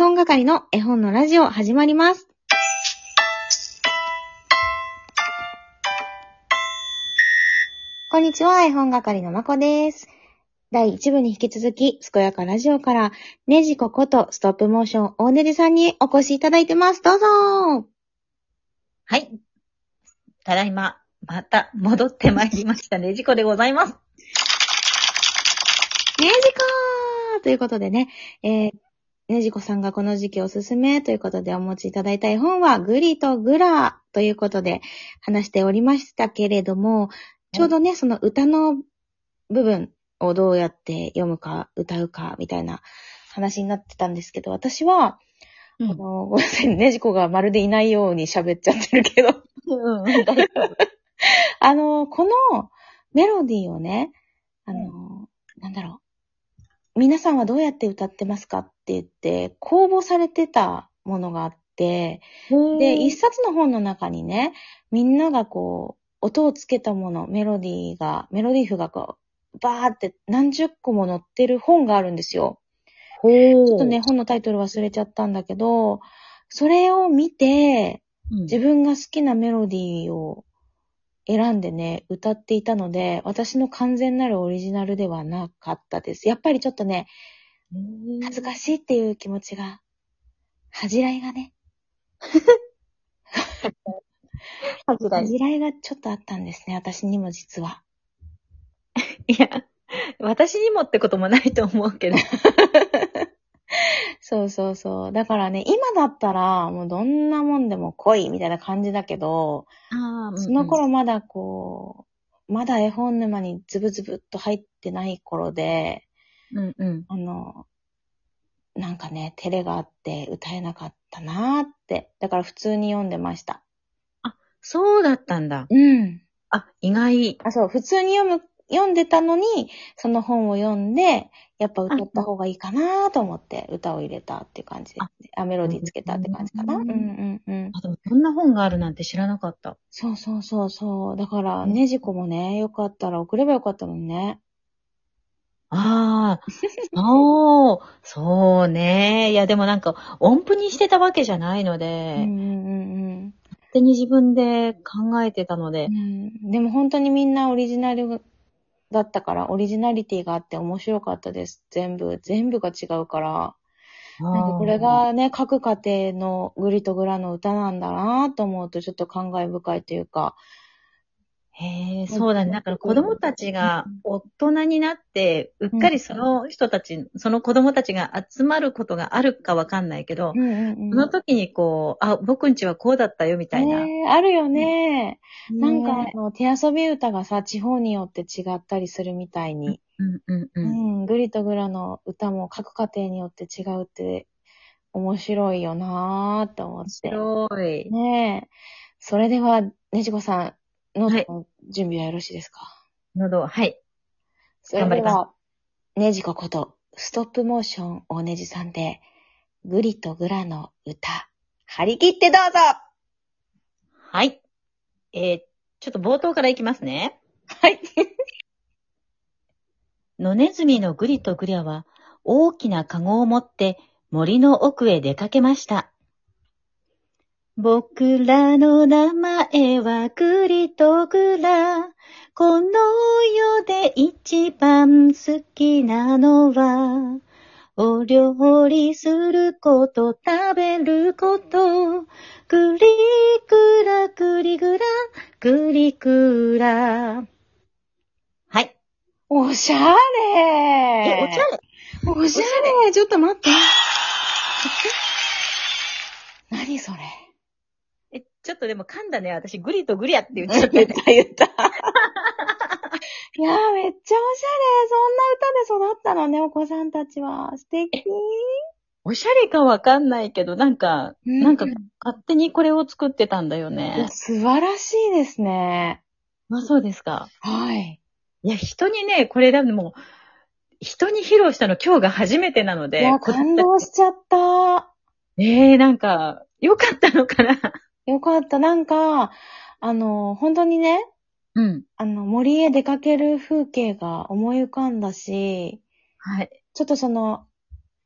本係の絵本のラジオ始まります。こんにちは、絵本係のまこです。第1部に引き続き、健やかラジオから、ねじこことストップモーション大ねじさんにお越しいただいてます。どうぞはい。ただいま、また戻ってまいりました。ねじこでございます。ねじこーということでね、えー、ねじこさんがこの時期おすすめということでお持ちいただいた絵本は、グリとグラということで話しておりましたけれども、ちょうどね、その歌の部分をどうやって読むか、歌うか、みたいな話になってたんですけど、私は、うあの、ごめんなさい、ねじこがまるでいないように喋っちゃってるけど、うん、大丈夫。あの、このメロディーをね、あの、なんだろう。皆さんはどうやって歌ってますかって言って、公募されてたものがあって、で、一冊の本の中にね、みんながこう、音をつけたもの、メロディーが、メロディー譜がこう、バーって何十個も載ってる本があるんですよ。ちょちょっとね、、本のタイトル忘れちゃったんだけど、それを見て、自分が好きなメロディーを選んでね、歌っていたので、私の完全なるオリジナルではなかったです。やっぱりちょっとね、恥ずかしいっていう気持ちが、恥じらいがね、恥ずかし恥じらいがちょっとあったんですね、私にも実は。い。いや、私にもってこともないと思うけど。そうそうそう。だからね、今だったら、もうどんなもんでも来いみたいな感じだけど、あその頃まだこう、まだ絵本沼にズブズブっと入ってない頃で、うんうん。あの、なんかね、照れがあって歌えなかったなーって。だから普通に読んでました。そうだったんだ。うん。あ、意外。あ、そう、普通に読む、読んでたのに、その本を読んで、やっぱ歌った方がいいかなーと思って歌を入れたっていう感じですね。あ、メロディーつけたって感じかな。ううんんうんうん。あ、でもこんな本があるなんて知らなかった。そうそうそうそう。だから、うんねじこもね、よかったら送ればよかったもんね。ああ、そう、そうね。いや、でもなんか、音符にしてたわけじゃないのうんで、うんうん勝手に自分で考えてたのでう、ん。でも本当にみんなオリジナルだったから、オリジナリティがあって面白かったです。全部、全部が違うから。なんかこれがね、各家庭のグリとグラの歌なんだなと思うとちょっと感慨深いというか。へえ、そうだね。だから子供たちが大人になって、うっかりその人たち、その子供たちが集まることがあるかわかんないけど、んうんその時にこう、あ、僕んちはこうだったよみたいな。ねえあるよね。なんかねあの、手遊び歌がさ、地方によって違ったりするみたいに。うんうんううん。ん、グリとグラの歌も各家庭によって違うって面白いよなーって思って。面白い。ねえ。それでは、ねじこさん、ノーはいトの準備はよろしいですか、喉、はい。それで頑張りは、ねじここと、ストップモーション大ねじさんで、グリとグラの歌、張り切ってどうぞはい。えーちょっと冒頭からいきますね。はい。野ネズミのグリとグリャは大きなカゴを持って森の奥へ出かけました。僕らの名前はグリとグラ。この世で一番好きなのは、お料理すること、食べること。グリグラ、グリグラ、グリグラ。はい。おしゃれえ、おしゃれおしゃれちょっと待って。何それえ、ちょっとでも噛んだね。私、グリとグリアって言っちゃった 言っね。た言った。いやー、めっちゃおしゃれ。そんな歌で育ったのね、お子さんたちは。素敵。おしゃれかわかんないけど、なんか、うんなんか、勝手にこれを作ってたんだよね。素晴らしいですね。まあそうですか。はい。いや、人にね、これでも、人に披露したの今日が初めてなので。いや、こ感動しちゃった。ええなんか、よかったのかな。よかった。なんか、あの、本当にね、うん。あの、森へ出かける風景が思い浮かんだし、はい。ちょっとその、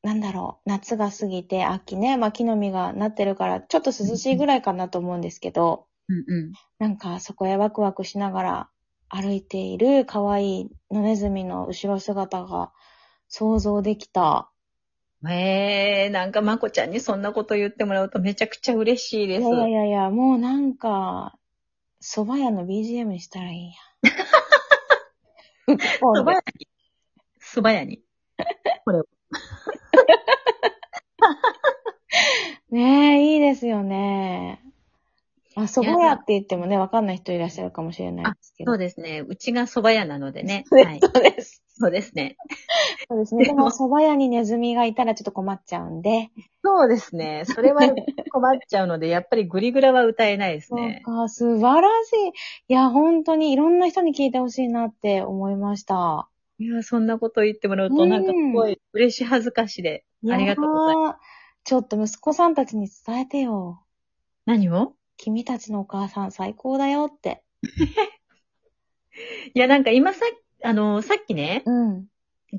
なんだろう、夏が過ぎて秋ね、まあ木の実がなってるから、ちょっと涼しいぐらいかなと思うんですけど、うんうん。なんかそこへワクワクしながら歩いている可愛い野ネズミの後ろ姿が想像できた。へえ、なんかまこちゃんにそんなこと言ってもらうとめちゃくちゃ嬉しいです。いやいやいやもうなんか、蕎麦屋の BGM にしたらいいや。蕎麦屋に？蕎麦屋に。これを。ねえ、いいですよね。あ、蕎麦屋って言ってもね、わかんない人いらっしゃるかもしれないですけど。そうですね。うちが蕎麦屋なのでね。はい。そうです。そうですね。そうですね。ででもも、蕎麦屋にネズミがいたらちょっと困っちゃうんで。そうですね。それは困っちゃうので、やっぱりグリグラは歌えないですそうね。か、素晴らしい。いや、本当にいろんな人に聞いてほしいなって思いました。いや、そんなこと言ってもらうと、うんなんかすごい嬉し恥ずかしで。ありがとうございます。す。ちょっと息子さんたちに伝えてよ。何を君たちのお母さん最高だよって。いや、なんか今さあの、さっきね、うん。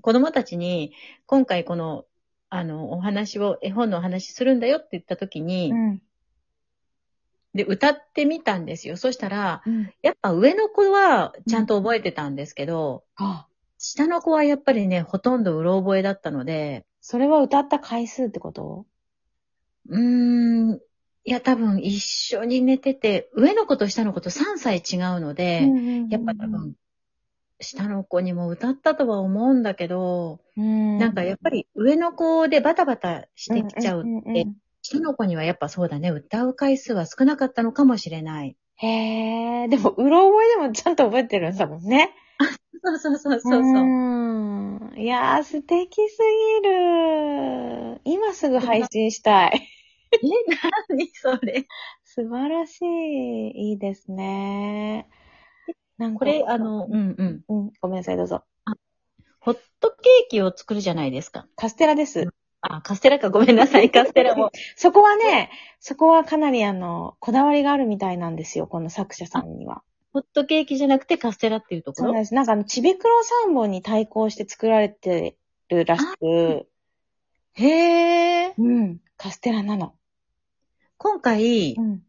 子供たちに、今回この、あの、お話を、絵本のお話するんだよって言った時に、うん。で、歌ってみたんですよ。そしたら、うん。やっぱ上の子はちゃんと覚えてたんですけど、あ、下の子はやっぱりね、ほとんどうろ覚えだったので、それは歌った回数ってこと？うーん、いや、多分一緒に寝てて、上の子と下の子と3歳違うので、やっぱ多分、下の子にも歌ったとは思うんだけど、うん、なんかやっぱり上の子でバタバタしてきちゃううんうんうんって、下の子にはやっぱそうだね、歌う回数は少なかったのかもしれない。へえ、でも、うろ覚えでもちゃんと覚えてるんだもんね。そうそうそうそうそう。ん。いやー、素敵すぎる。今すぐ配信したい。え、何それ。素晴らしい。いいですね。なんかこれ、あの、うんうん。うん、ごめんなさい、どうぞ。ホットケーキを作るじゃないですか。カステラです。あ、カステラか、ごめんなさい、カステラも。そこはね、そこはかなりあの、こだわりがあるみたいなんですよ、この作者さんには。ホットケーキじゃなくてカステラっていうところ？そうなんです。なんかあの、ちびくろ三本に対抗して作られてるらしく、へー。うん、カステラなの。今回う、ん。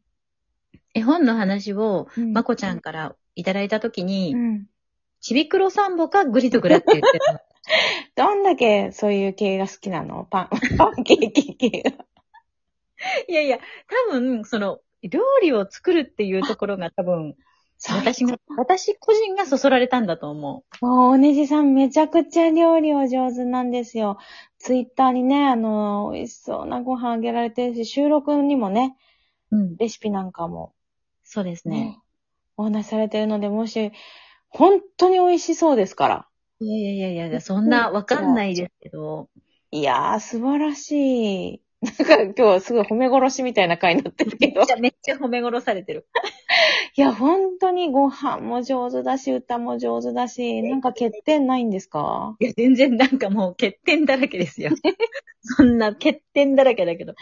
絵本の話を、うんまこちゃんからいただいたときに、うん。ちびくろサンボかグリとグラって言ってた。どんだけそういう系が好きなの？パン、パンケーキ系が。いやいや、多分、その、料理を作るっていうところが多分、私が、私個人がそそられたんだと思もう、おねじさんめちゃくちゃ料理お上手なんですよ。ツイッターにね、あの、美味しそうなご飯あげられてるし、収録にもね、う。うん。レシピなんかもそうですね。お話しされてるので、もし、本当に美味しそうですから。いやいやいやいや、そんなわかんないですけど、いやー、素晴らしい。なんか今日すごい褒め殺しみたいな回になってるけどめっち。ゃめっちゃ褒め殺されてる。いや、本当にご飯も上手だし、歌も上手だし、なんか欠点ないんですか？いや、全然なんかもう欠点だらけですよ。そんな欠点だらけだけど。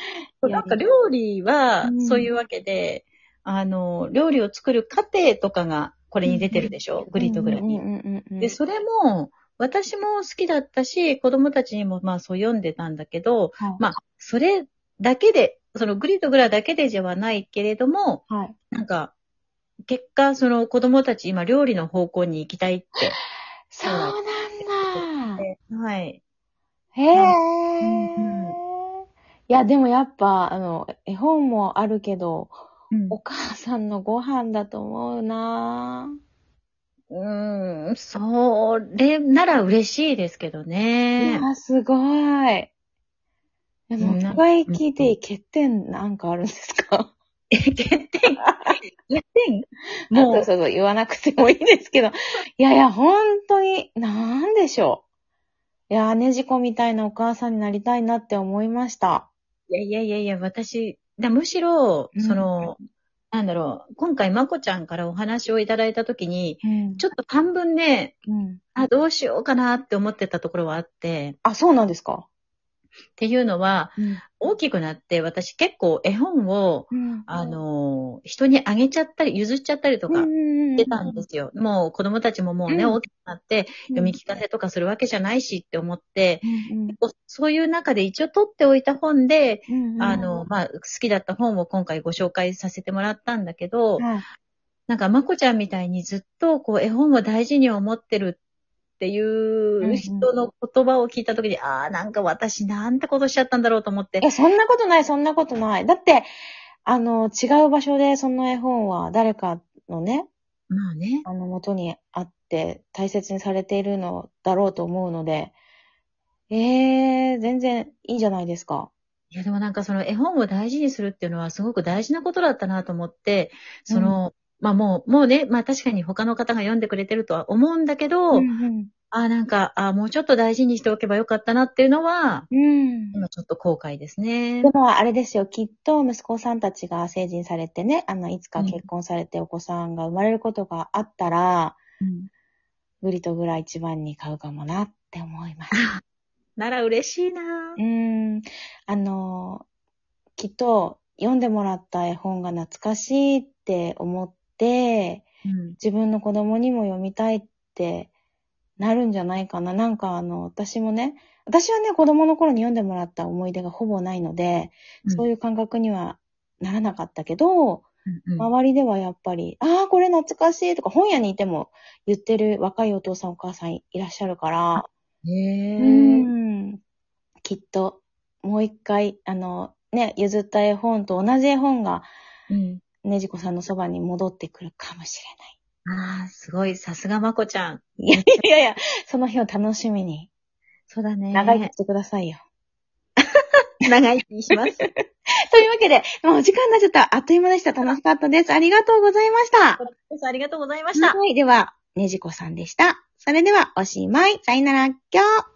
なんか料理はうんそういうわけで、あの、料理を作る過程とかがこれに出てるでしょ、グリとグラに。で、それも、私も好きだったし、子供たちにもまあそう読んでたんだけど、はいまあ、それだけで、そのグリとグラだけでじゃないけれども、はい。なんか、結果、その子供たち今料理の方向に行きたいって。そうなんだ。はい。へえ。うんうんいや、でもやっぱ、あの、絵本もあるけど、うんお母さんのご飯だと思うなうーん、それなら嬉しいですけどいね。や、すごい。でも、うん一回聞いていい欠点なんかあるんですか？え、欠点？欠点？もう、もう、そうそう、言わなくてもいいですけど。いやいや、本当に、なんでしょう。いや、ねじこみたいなお母さんになりたいなって思いました。いやいやいやいや、私、だむしろ、うん。その、なんだろう、今回まこちゃんからお話をいただいたときに、うん。ちょっと半分ね、うん。あ、どうしようかなって思ってたところはあって、あ、そうなんですか？っていうのは、うん。大きくなって私結構絵本を、うん。あの、人にあげちゃったり、譲っちゃったりとかしてたんですよ。もう子供たちももうね、うん大きくなって読み聞かせとかするわけじゃないしって思って、うんそういう中で一応取っておいた本で、うん。あの、まあ、好きだった本を今回ご紹介させてもらったんだけど、はい、なんか、まこちゃんみたいにずっと、こう、絵本を大事に思ってるっていう人の言葉を聞いたときに、ああ、なんか私なんてことしちゃったんだろうと思ってえ、。そんなことない、そんなことない。だって、あの、違う場所でその絵本は誰かのね、まあね。あの、元にあって大切にされているのだろうと思うので、ええー、全然いいじゃないですか。いや、でもなんかその絵本を大事にするっていうのはすごく大事なことだったなと思って、その、まあもう、もうね、まあ確かに他の方が読んでくれてるとは思うんだけど、うんああ、なんか、ああ、もうちょっと大事にしておけばよかったなっていうのは、うん。うん。今ちょっと後悔ですねで。も、あれですよ、きっと息子さんたちが成人されてね、あの、いつか結婚されてお子さんが生まれることがあったら、うんグリとグラ一番に買うかもなって思います。なら嬉しいなうーん、あの、きっと読んでもらった絵本が懐かしいって思って、うん。自分の子供にも読みたいってなるんじゃないかな。なんかあの、私もね、私はね、子供の頃に読んでもらった思い出がほぼないので、そういいう感覚にはならなかったけど、うん。周りではやっぱり、ああ、これ懐かしいとか、本屋にいても言ってる若いお父さんお母さんいらっしゃるから、へえ。うん。きっと、もう一回、あの、ね、譲った絵本と同じ絵本が、うん。ねじこさんのそばに戻ってくるかもしああ、すごい。さすがまこちゃん。い。いやいやいや、その日を楽しみに、そうだね。長生きしてくださいよ。長生きします。というわけで、もうお時間になっちゃった。あっという間でした。楽しかったです。ありがとうございました。ありがとうございました。はい。では、ねじこさんでした。それでは、おしまい。さよなら、きょう。